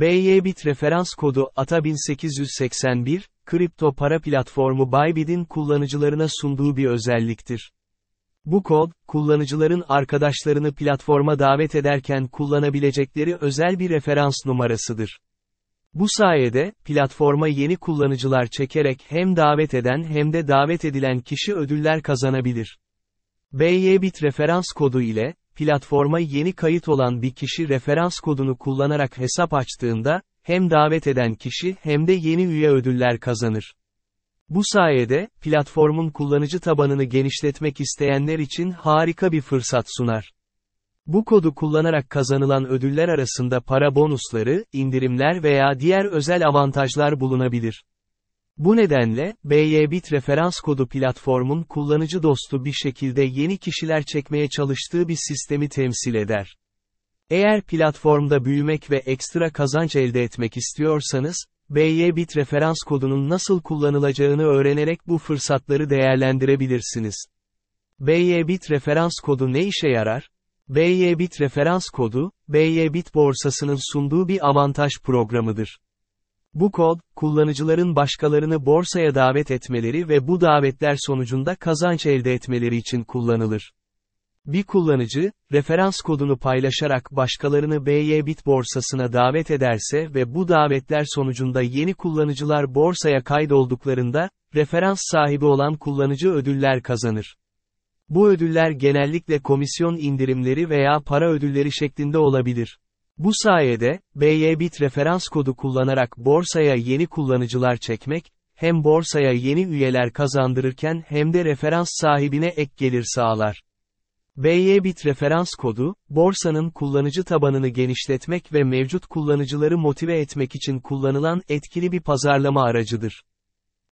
BYBit referans kodu ATA 1881, kripto para platformu Bybit'in kullanıcılarına sunduğu bir özelliktir. Bu kod, kullanıcıların arkadaşlarını platforma davet ederken kullanabilecekleri özel bir referans numarasıdır. Bu sayede, platforma yeni kullanıcılar çekerek hem davet eden hem de davet edilen kişi ödüller kazanabilir. BYBit referans kodu ile, platforma yeni kayıt olan bir kişi referans kodunu kullanarak hesap açtığında, hem davet eden kişi hem de yeni üye ödüller kazanır. Bu sayede, platformun kullanıcı tabanını genişletmek isteyenler için harika bir fırsat sunar. Bu kodu kullanarak kazanılan ödüller arasında para bonusları, indirimler veya diğer özel avantajlar bulunabilir. Bu nedenle, BYBit referans kodu platformun kullanıcı dostu bir şekilde yeni kişiler çekmeye çalıştığı bir sistemi temsil eder. Eğer platformda büyümek ve ekstra kazanç elde etmek istiyorsanız, BYBit referans kodunun nasıl kullanılacağını öğrenerek bu fırsatları değerlendirebilirsiniz. BYBit referans kodu ne işe yarar? BYBit referans kodu, BYBit borsasının sunduğu bir avantaj programıdır. Bu kod, kullanıcıların başkalarını borsaya davet etmeleri ve bu davetler sonucunda kazanç elde etmeleri için kullanılır. Bir kullanıcı, referans kodunu paylaşarak başkalarını BYBit borsasına davet ederse ve bu davetler sonucunda yeni kullanıcılar borsaya kaydolduklarında, referans sahibi olan kullanıcı ödüller kazanır. Bu ödüller genellikle komisyon indirimleri veya para ödülleri şeklinde olabilir. Bu sayede, BYBit referans kodu kullanarak borsaya yeni kullanıcılar çekmek, hem borsaya yeni üyeler kazandırırken hem de referans sahibine ek gelir sağlar. BYBit referans kodu, borsanın kullanıcı tabanını genişletmek ve mevcut kullanıcıları motive etmek için kullanılan etkili bir pazarlama aracıdır.